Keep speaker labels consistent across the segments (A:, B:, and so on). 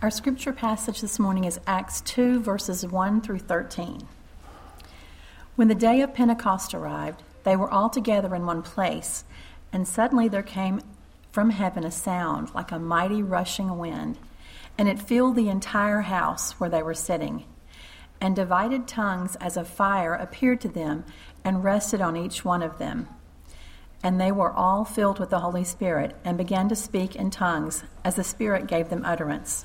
A: Our scripture passage this morning is Acts 2, verses 1 through 13. When the day of Pentecost arrived, they were all together in one place, and suddenly there came from heaven a sound like a mighty rushing wind, and it filled the entire house where they were sitting. And divided tongues as of fire appeared to them and rested on each one of them. And they were all filled with the Holy Spirit and began to speak in tongues as the Spirit gave them utterance.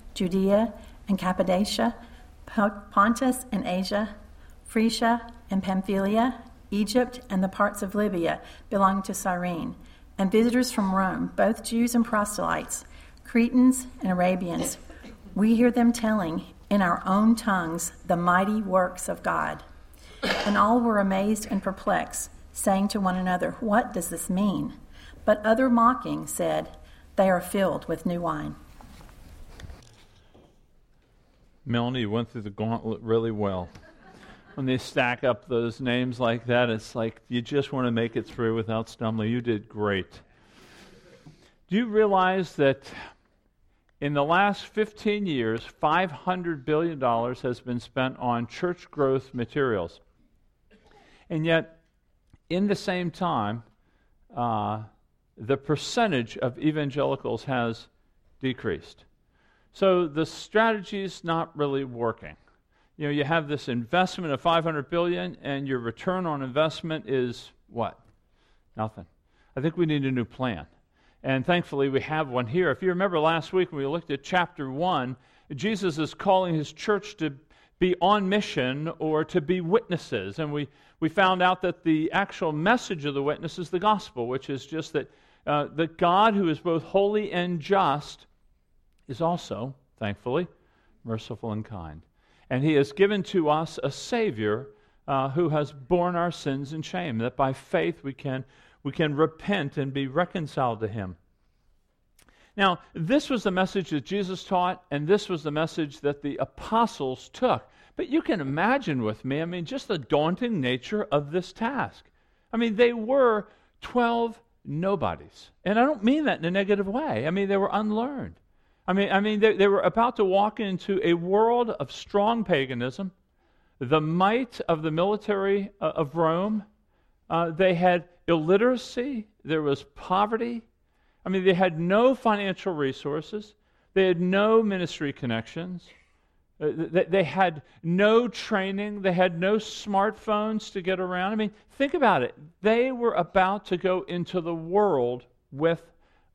A: Judea and Cappadocia, Pontus and Asia, Phrygia and Pamphylia, Egypt and the parts of Libya belonging to Cyrene, and visitors from Rome, both Jews and proselytes, Cretans and Arabians. We hear them telling in our own tongues the mighty works of God. And all were amazed and perplexed, saying to one another, What does this mean? But other mocking said, They are filled with new wine.
B: Melanie, you went through the gauntlet really well. When they stack up those names like that, it's like you just want to make it through without stumbling. You did great. Do you realize that in the last 15 years, $500 billion has been spent on church growth materials? And yet, in the same time, uh, the percentage of evangelicals has decreased. So the strategy is not really working. You know, you have this investment of 500 billion and your return on investment is what? Nothing. I think we need a new plan. And thankfully we have one here. If you remember last week when we looked at chapter 1, Jesus is calling his church to be on mission or to be witnesses. And we, we found out that the actual message of the witness is the gospel, which is just that, uh, that God, who is both holy and just, is also, thankfully, merciful and kind. And he has given to us a Savior uh, who has borne our sins and shame, that by faith we can, we can repent and be reconciled to him. Now, this was the message that Jesus taught, and this was the message that the apostles took. But you can imagine with me, I mean, just the daunting nature of this task. I mean, they were 12 nobodies. And I don't mean that in a negative way. I mean, they were unlearned. I mean, I mean they, they were about to walk into a world of strong paganism, the might of the military uh, of Rome. Uh, they had illiteracy, there was poverty. I mean, they had no financial resources, they had no ministry connections. Uh, they, they had no training. They had no smartphones to get around. I mean, think about it. They were about to go into the world with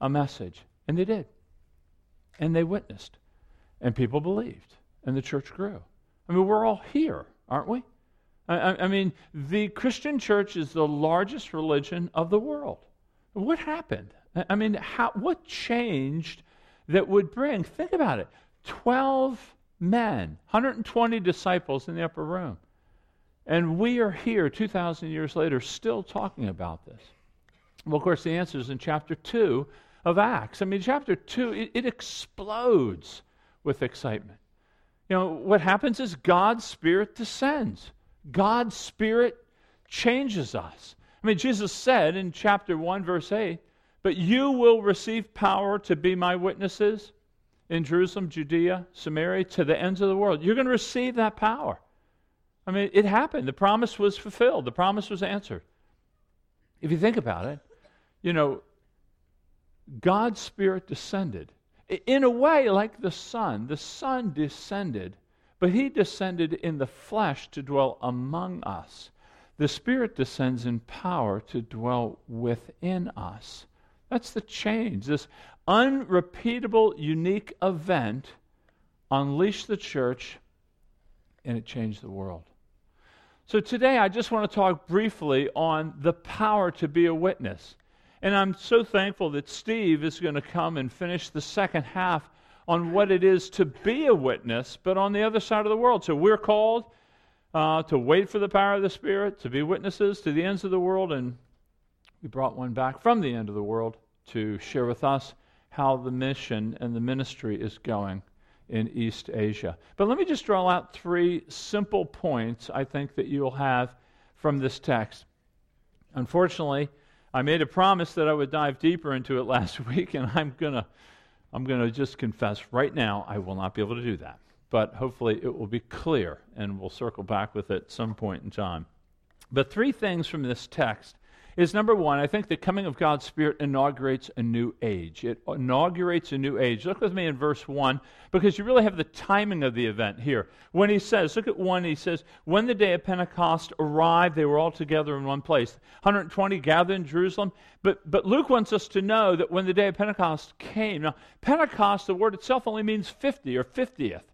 B: a message, and they did and they witnessed, and people believed, and the church grew. I mean, we're all here, aren't we? I, I, mean, the Christian church is the largest religion of the world. What happened? I mean, how, what changed that would bring, think about it, 12 men, 120 disciples in the upper room. And we are here 2,000 years later still talking about this. Well, of course, the answer is in chapter 2 of Acts. I mean, chapter 2, it, it explodes with excitement. You know, what happens is God's Spirit descends, God's Spirit changes us. I mean, Jesus said in chapter 1, verse 8, But you will receive power to be my witnesses in Jerusalem, Judea, Samaria, to the ends of the world. You're going to receive that power. I mean, it happened. The promise was fulfilled, the promise was answered. If you think about it, you know, God's Spirit descended. In a way, like the Son, the Son descended, but He descended in the flesh to dwell among us. The Spirit descends in power to dwell within us. That's the change. This unrepeatable, unique event unleashed the church and it changed the world. So today I just want to talk briefly on the power to be a witness. And I'm so thankful that Steve is going to come and finish the second half on what it is to be a witness, but on the other side of the world. So we're called uh, to wait for the power of the Spirit, to be witnesses to the ends of the world, and we brought one back from the end of the world to share with us how the mission and the ministry is going in East Asia. But let me just draw out three simple points I think that you'll have from this text. Unfortunately, I made a promise that I would dive deeper into it last week, and I'm going to I'm going to just confess right now I will not be able to do that. But hopefully it will be clear, and we'll circle back with it at some point in time. But three things from this text is number one, I think the coming of God's Spirit inaugurates a new age. It inaugurates a new age. Look with me in verse 1, because you really have the timing of the event here. When he says, look at 1, he says, When the day of Pentecost arrived, they were all together in one place. 120 gathered in Jerusalem. But, but Luke wants us to know that when the day of Pentecost came, now, Pentecost, the word itself only means 50 or 50th.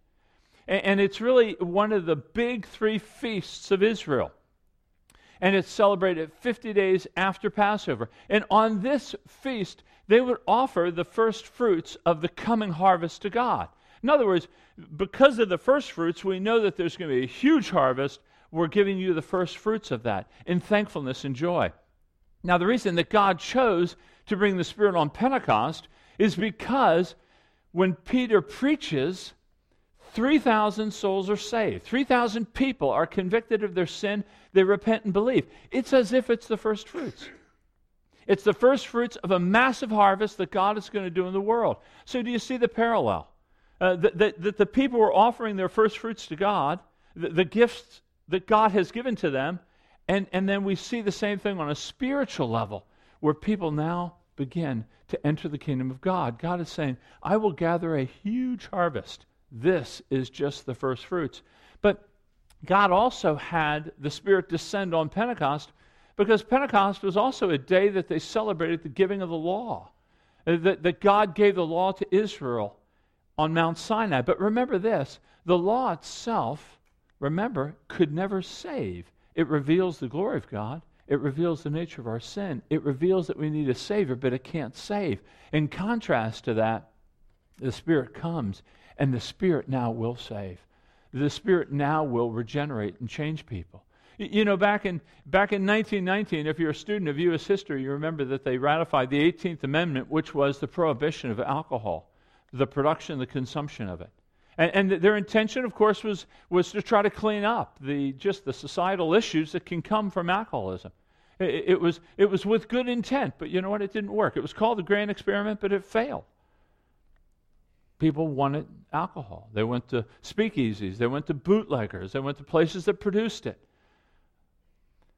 B: and, and it's really one of the big three feasts of Israel and it's celebrated 50 days after Passover. And on this feast, they would offer the first fruits of the coming harvest to God. In other words, because of the first fruits, we know that there's going to be a huge harvest. We're giving you the first fruits of that in thankfulness and joy. Now, the reason that God chose to bring the Spirit on Pentecost is because when Peter preaches, 3,000 souls are saved. 3,000 people are convicted of their sin. They repent and believe. It's as if it's the first fruits. It's the first fruits of a massive harvest that God is going to do in the world. So, do you see the parallel? Uh, that, that, that, the people were offering their first fruits to God, the, the gifts that God has given to them, and, and then we see the same thing on a spiritual level, where people now begin to enter the kingdom of God. God is saying, I will gather a huge harvest this is just the first fruits. But God also had the Spirit descend on Pentecost because Pentecost was also a day that they celebrated the giving of the law. Uh, that, that God gave the law to Israel on Mount Sinai. But remember this the law itself, remember, could never save. It reveals the glory of God. It reveals the nature of our sin. It reveals that we need a Savior, but it can't save. In contrast to that, the Spirit comes and the Spirit now will save. The Spirit now will regenerate and change people. You know, back in, back in 1919, if you're a student of U.S. history, you remember that they ratified the 18th Amendment, which was the prohibition of alcohol, the production, the consumption of it. And, and, their intention, of course, was, was to try to clean up the, just the societal issues that can come from alcoholism. It, it, was, it was with good intent, but you know what? It didn't work. It was called the Grand Experiment, but it failed people wanted alcohol. They went to speakeasies, they went to bootleggers, they went to places that produced it.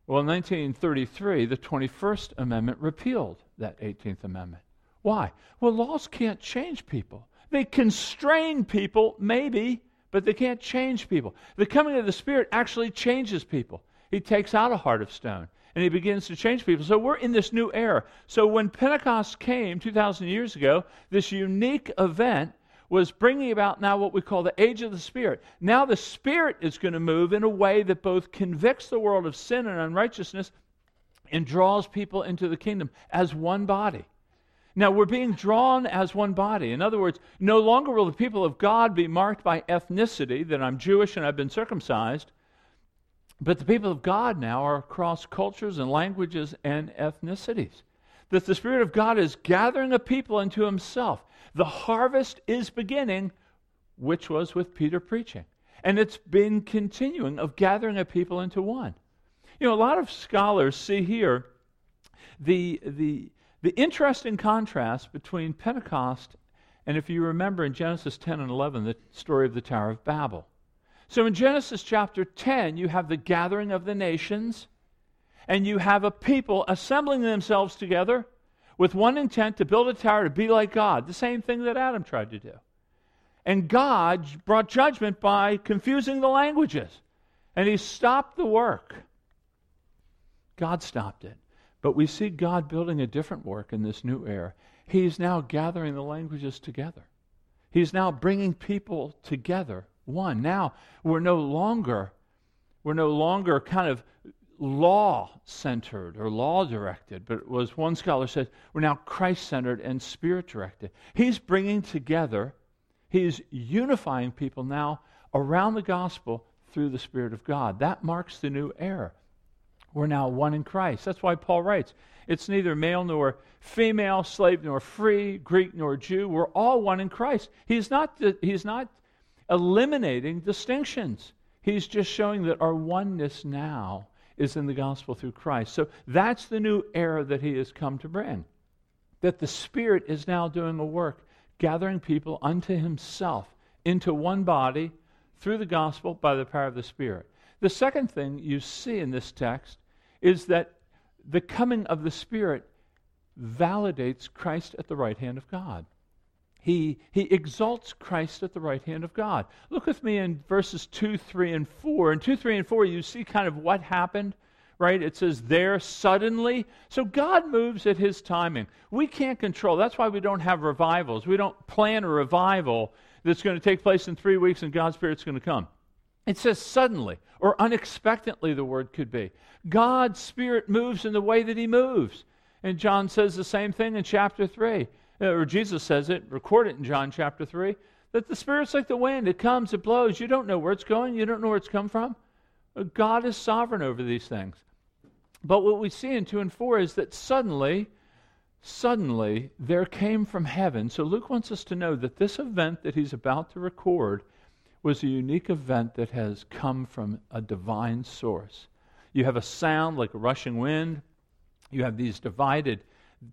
B: Well, in 1933, the 21st Amendment repealed that 18th Amendment. Why? Well, laws can't change people. They constrain people, maybe, but they can't change people. The coming of the Spirit actually changes people. He takes out a heart of stone and he begins to change people. So we're in this new era. So when Pentecost came 2,000 years ago, this unique event was bringing about now what we call the age of the Spirit. Now the Spirit is going to move in a way that both convicts the world of sin and unrighteousness and draws people into the kingdom as one body. Now we're being drawn as one body. In other words, no longer will the people of God be marked by ethnicity, that I'm Jewish and I've been circumcised, but the people of God now are across cultures and languages and ethnicities. That the Spirit of God is gathering a people into Himself. The harvest is beginning, which was with Peter preaching. And it's been continuing of gathering a people into one. You know, a lot of scholars see here the, the, the interesting contrast between Pentecost and, if you remember in Genesis 10 and 11, the story of the Tower of Babel. So in Genesis chapter 10, you have the gathering of the nations, and you have a people assembling themselves together with one intent to build a tower to be like God, the same thing that Adam tried to do. And God brought judgment by confusing the languages, and he stopped the work. God stopped it. But we see God building a different work in this new era. He's now gathering the languages together. He's now bringing people together, one. Now we're no longer we're no longer kind of law centered or law directed, but it was one scholar said, we're now Christ centered and spirit directed. He's bringing together, He's unifying people now around the gospel through the Spirit of God. That marks the new era. We're now one in Christ. That's why Paul writes it's neither male nor female, slave nor free, Greek nor Jew. We're all one in Christ. He's not, he's not eliminating distinctions, he's just showing that our oneness now is in the gospel through Christ. So that's the new era that he has come to bring. That the Spirit is now doing a work, gathering people unto himself into one body through the gospel by the power of the Spirit. The second thing you see in this text is that the coming of the Spirit validates Christ at the right hand of God. He, he exalts Christ at the right hand of God. Look with me in verses 2, 3, and 4. In 2, 3, and 4, you see kind of what happened, right? It says, there suddenly. So God moves at his timing. We can't control. That's why we don't have revivals. We don't plan a revival that's going to take place in three weeks and God's Spirit's going to come. It says suddenly or unexpectedly, the word could be. God's Spirit moves in the way that He moves. And John says the same thing in chapter 3, uh, or Jesus says it, record it in John chapter 3, that the Spirit's like the wind. It comes, it blows. You don't know where it's going, you don't know where it's come from. Uh, God is sovereign over these things. But what we see in 2 and 4 is that suddenly, suddenly, there came from heaven. So Luke wants us to know that this event that he's about to record was a unique event that has come from a divine source. You have a sound like a rushing wind, you have these divided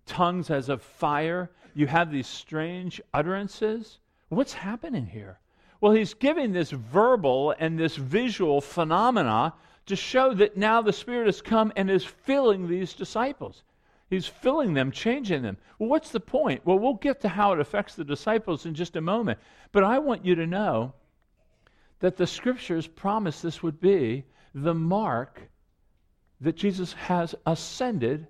B: tongues as of fire, you have these strange utterances. What's happening here? Well, he's giving this verbal and this visual phenomena to show that now the Spirit has come and is filling these disciples. He's filling them, changing them. Well, what's the point? Well, we'll get to how it affects the disciples in just a moment. But I want you to know that the scriptures promise this would be the mark that Jesus has ascended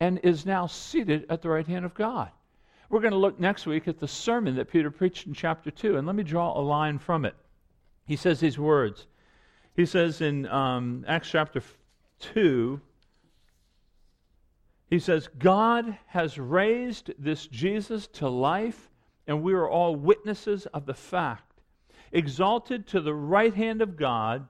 B: and is now seated at the right hand of God. We're going to look next week at the sermon that Peter preached in chapter 2, and let me draw a line from it. He says these words. He says in um, Acts chapter 2, he says, God has raised this Jesus to life, and we are all witnesses of the fact exalted to the right hand of God,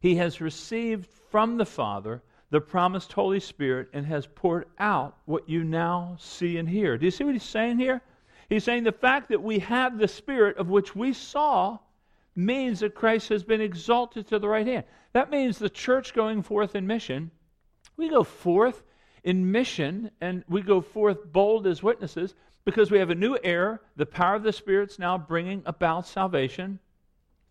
B: he has received from the Father the promised Holy Spirit and has poured out what you now see and hear. Do you see what he's saying here? He's saying the fact that we have the Spirit of which we saw means that Christ has been exalted to the right hand. That means the church going forth in mission. We go forth in mission and we go forth bold as witnesses because we have a new era. The power of the Spirit's now bringing about salvation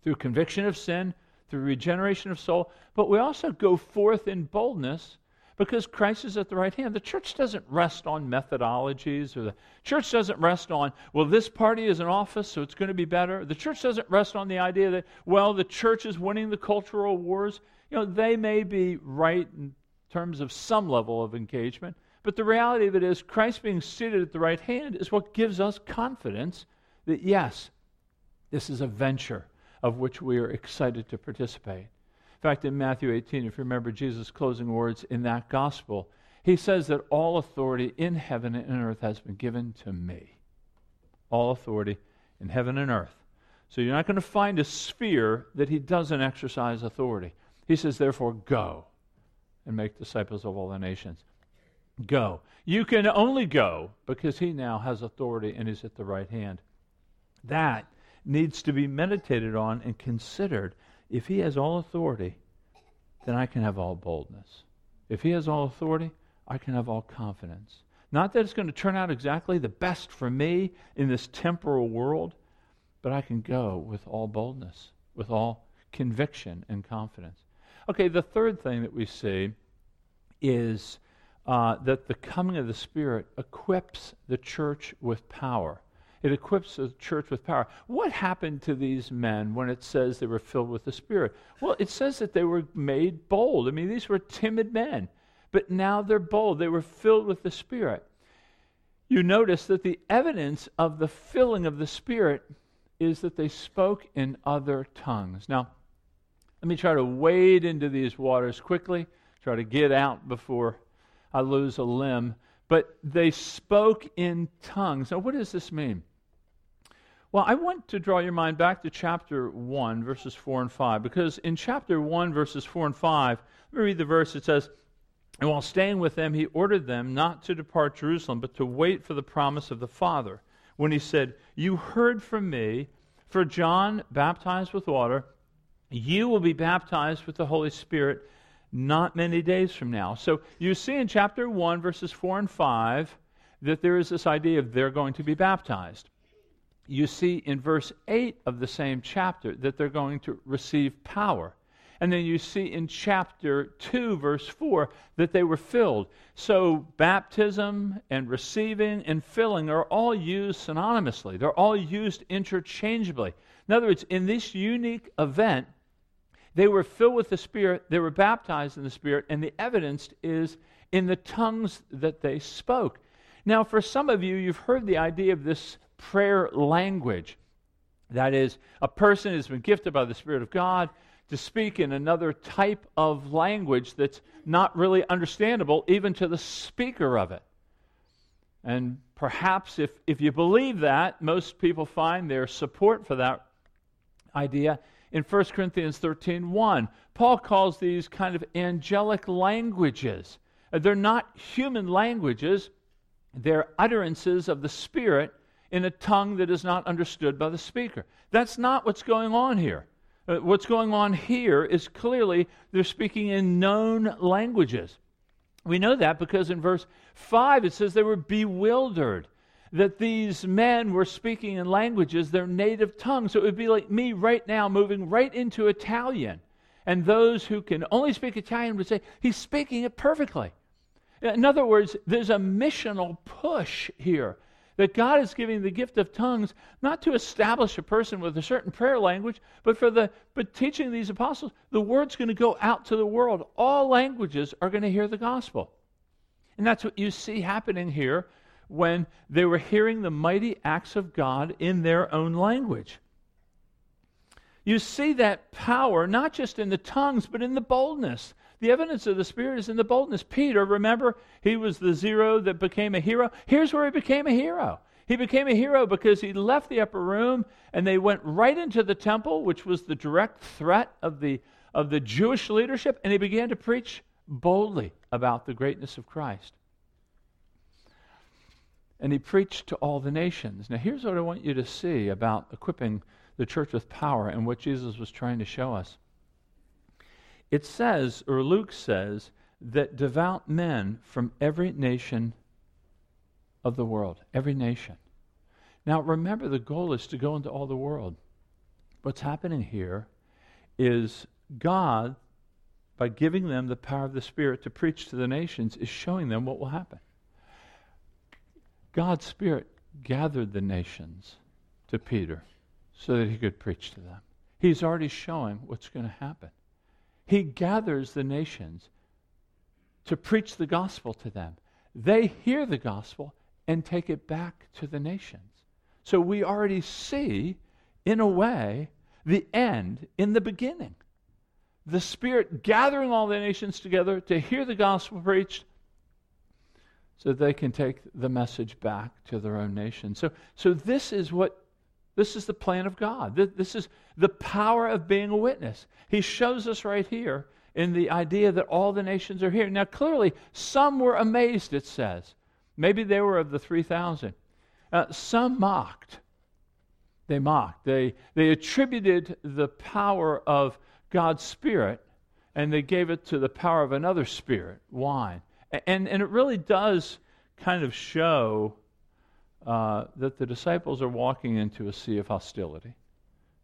B: through conviction of sin, through regeneration of soul. But we also go forth in boldness because Christ is at the right hand. The church doesn't rest on methodologies, or the church doesn't rest on, well, this party is in office, so it's going to be better. The church doesn't rest on the idea that, well, the church is winning the cultural wars. You know, they may be right in terms of some level of engagement, but the reality of it is, Christ being seated at the right hand is what gives us confidence that, yes, this is a venture of which we are excited to participate. In fact, in Matthew 18, if you remember Jesus' closing words in that gospel, he says that all authority in heaven and earth has been given to me. All authority in heaven and earth. So you're not going to find a sphere that he doesn't exercise authority. He says, therefore, go and make disciples of all the nations go. You can only go because he now has authority and is at the right hand. That needs to be meditated on and considered. If he has all authority, then I can have all boldness. If he has all authority, I can have all confidence. Not that it's going to turn out exactly the best for me in this temporal world, but I can go with all boldness, with all conviction and confidence. Okay, the third thing that we see is uh, that the coming of the Spirit equips the church with power. It equips the church with power. What happened to these men when it says they were filled with the Spirit? Well, it says that they were made bold. I mean, these were timid men, but now they're bold. They were filled with the Spirit. You notice that the evidence of the filling of the Spirit is that they spoke in other tongues. Now, let me try to wade into these waters quickly, try to get out before I lose a limb. But they spoke in tongues. Now, what does this mean? Well, I want to draw your mind back to chapter 1, verses 4 and 5, because in chapter 1, verses 4 and 5, let me read the verse. It says, And while staying with them, he ordered them not to depart Jerusalem, but to wait for the promise of the Father, when he said, You heard from me, for John baptized with water, you will be baptized with the Holy Spirit not many days from now. So you see in chapter 1, verses 4 and 5, that there is this idea of they're going to be baptized you see in verse 8 of the same chapter that they're going to receive power. And then you see in chapter 2, verse 4, that they were filled. So baptism and receiving and filling are all used synonymously, they're all used interchangeably. In other words, in this unique event, they were filled with the Spirit, they were baptized in the Spirit, and the evidence is in the tongues that they spoke. Now, for some of you, you've heard the idea of this prayer language. That is, a person has been gifted by the Spirit of God to speak in another type of language that's not really understandable even to the speaker of it. And perhaps if, if you believe that, most people find their support for that idea in 1 Corinthians 13 1. Paul calls these kind of angelic languages. Uh, they're not human languages, they're utterances of the Spirit in a tongue that is not understood by the speaker. That's not what's going on here. Uh, what's going on here is clearly they're speaking in known languages. We know that because in verse 5 it says they were bewildered, that these men were speaking in languages, their native tongue. So it would be like me right now moving right into Italian. And those who can only speak Italian would say, he's speaking it perfectly. In other words, there's a missional push here that God is giving the gift of tongues not to establish a person with a certain prayer language, but for the but teaching these apostles, the word's going to go out to the world. All languages are going to hear the gospel. And that's what you see happening here when they were hearing the mighty acts of God in their own language. You see that power not just in the tongues, but in the boldness. The evidence of the Spirit is in the boldness. Peter, remember, he was the zero that became a hero. Here's where he became a hero. He became a hero because he left the upper room and they went right into the temple, which was the direct threat of the, of the Jewish leadership, and he began to preach boldly about the greatness of Christ. And he preached to all the nations. Now, here's what I want you to see about equipping the church with power and what Jesus was trying to show us. It says, or Luke says, that devout men from every nation of the world, every nation. Now remember, the goal is to go into all the world. What's happening here is God, by giving them the power of the Spirit to preach to the nations, is showing them what will happen. God's Spirit gathered the nations to Peter so that he could preach to them. He's already showing what's going to happen. He gathers the nations to preach the gospel to them. They hear the gospel and take it back to the nations. So we already see, in a way, the end in the beginning. The Spirit gathering all the nations together to hear the gospel preached so they can take the message back to their own nation. So, so this is what this is the plan of God. This is the power of being a witness. He shows us right here in the idea that all the nations are here. Now, clearly, some were amazed, it says. Maybe they were of the 3,000. Uh, some mocked. They mocked. They, they attributed the power of God's Spirit and they gave it to the power of another spirit, wine. And, and it really does kind of show uh, that the disciples are walking into a sea of hostility.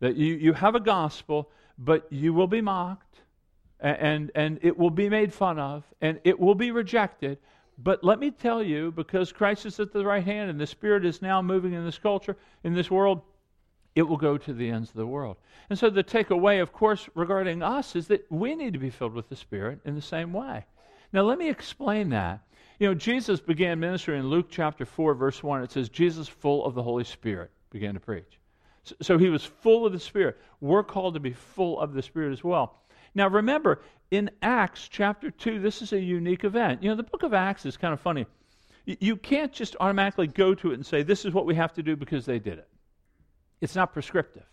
B: That you, you have a gospel, but you will be mocked, and, and, and it will be made fun of, and it will be rejected. But let me tell you, because Christ is at the right hand and the Spirit is now moving in this culture, in this world, it will go to the ends of the world. And so the takeaway, of course, regarding us is that we need to be filled with the Spirit in the same way. Now, let me explain that. You know, Jesus began ministry in Luke chapter 4, verse 1. It says, Jesus, full of the Holy Spirit, began to preach. So, so he was full of the Spirit. We're called to be full of the Spirit as well. Now, remember, in Acts chapter 2, this is a unique event. You know, the book of Acts is kind of funny. You, can't just automatically go to it and say, this is what we have to do because they did it. It's not prescriptive.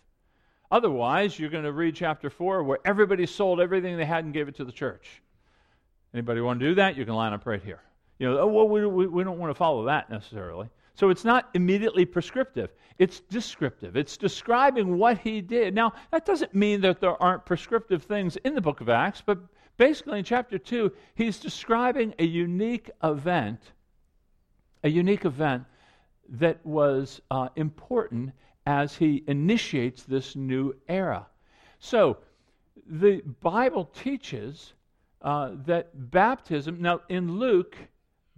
B: Otherwise, you're going to read chapter 4 where everybody sold everything they had and gave it to the church. Anybody want to do that? You can line up right here. You know, oh, well, we, we, we don't want to follow that necessarily. So it's not immediately prescriptive, it's descriptive. It's describing what he did. Now, that doesn't mean that there aren't prescriptive things in the book of Acts, but basically in chapter 2, he's describing a unique event, a unique event that was uh, important as he initiates this new era. So, the Bible teaches uh, that baptism, now in Luke,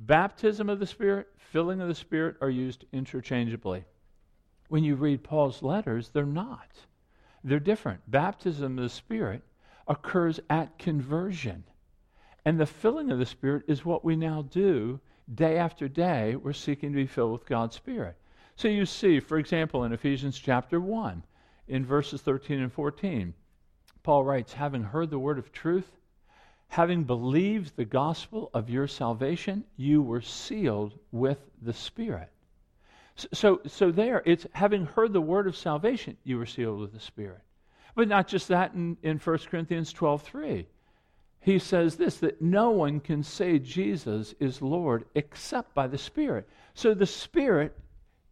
B: baptism of the Spirit, filling of the Spirit are used interchangeably. When you read Paul's letters, they're not. They're different. Baptism of the Spirit occurs at conversion. And the filling of the Spirit is what we now do day after day. We're seeking to be filled with God's Spirit. So you see, for example, in Ephesians chapter 1, in verses 13 and 14, Paul writes, Having heard the word of truth, having believed the gospel of your salvation, you were sealed with the Spirit. So, so, there, it's having heard the word of salvation, you were sealed with the Spirit. But not just that in, in 1 Corinthians 12 3. He says this that no one can say Jesus is Lord except by the Spirit. So the Spirit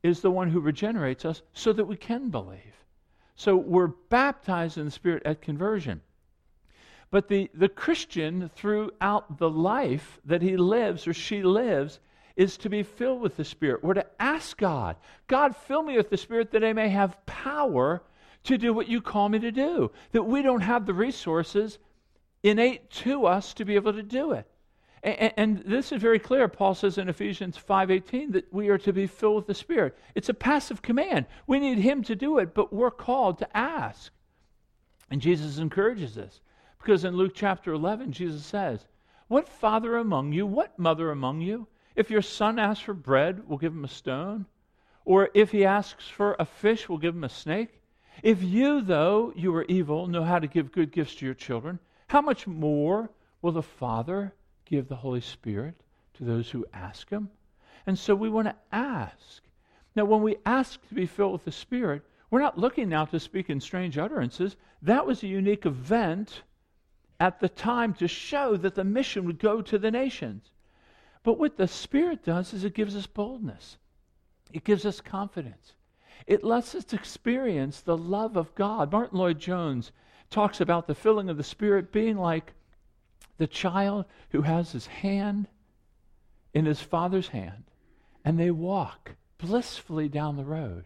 B: is the one who regenerates us so that we can believe. So we're baptized in the Spirit at conversion. But the, the Christian, throughout the life that he lives or she lives, is to be filled with the Spirit. We're to ask God, God, fill me with the Spirit that I may have power to do what you call me to do. That we don't have the resources innate to us to be able to do it. And, and, this is very clear. Paul says in Ephesians 5:18 that we are to be filled with the Spirit. It's a passive command. We need him to do it, but we're called to ask. And Jesus encourages this. Because in Luke chapter 11, Jesus says, What father among you, what mother among you, if your son asks for bread, will give him a stone? Or if he asks for a fish, will give him a snake? If you, though you are evil, know how to give good gifts to your children, how much more will the Father give the Holy Spirit to those who ask Him? And so we want to ask. Now, when we ask to be filled with the Spirit, we're not looking now to speak in strange utterances. That was a unique event at the time to show that the mission would go to the nations. But what the Spirit does is it gives us boldness, it gives us confidence, it lets us experience the love of God. Martyn Lloyd-Jones talks about the filling of the Spirit being like the child who has his hand in his father's hand, and they walk blissfully down the road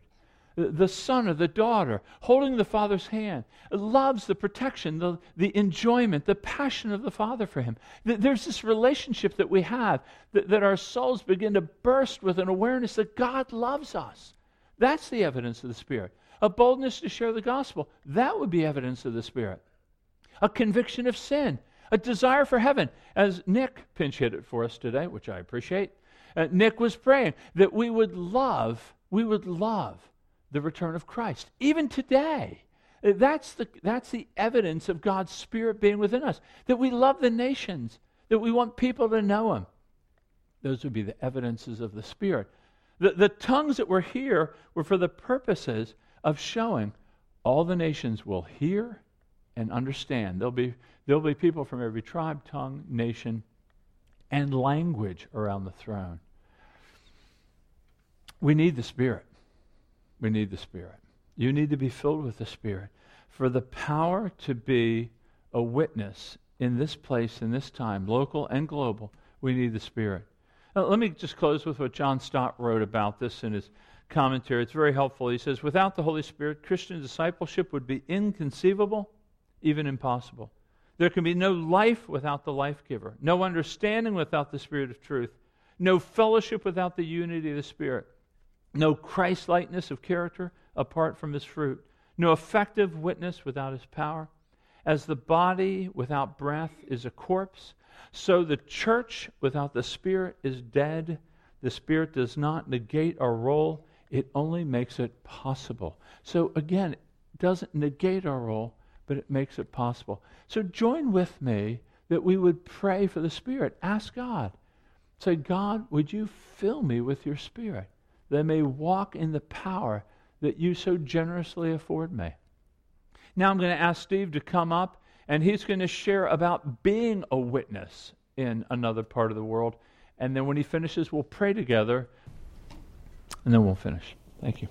B: the son or the daughter holding the father's hand loves the protection the, the enjoyment the passion of the father for him. There's this relationship that we have that, that our souls begin to burst with an awareness that god loves us. That's the evidence of the spirit. A boldness to share the gospel that would be evidence of the spirit. A conviction of sin a desire for heaven. As nick pinch hit it for us today which i appreciate uh, nick was praying that we would love we would love the return of Christ. Even today, that's the, that's the evidence of God's Spirit being within us, that we love the nations, that we want people to know Him. Those would be the evidences of the Spirit. The, the tongues that were here were for the purposes of showing all the nations will hear and understand. There'll be, there'll be people from every tribe, tongue, nation, and language around the throne. We need the Spirit. We need the Spirit. You need to be filled with the Spirit. For the power to be a witness in this place, in this time, local and global, we need the Spirit. Now, let me just close with what John Stott wrote about this in his commentary. It's very helpful. He says, Without the Holy Spirit, Christian discipleship would be inconceivable, even impossible. There can be no life without the life giver, no understanding without the Spirit of truth, no fellowship without the unity of the Spirit no Christ likeness of character apart from his fruit, no effective witness without his power. As the body without breath is a corpse, so the church without the Spirit is dead. The Spirit does not negate our role, it only makes it possible. So again, it doesn't negate our role, but it makes it possible. So join with me that we would pray for the Spirit. Ask God. Say, God, would you fill me with your Spirit? They may walk in the power that you so generously afford me. Now I'm going to ask Steve to come up, and he's going to share about being a witness in another part of the world. And then when he finishes, we'll pray together, and then we'll finish. Thank you.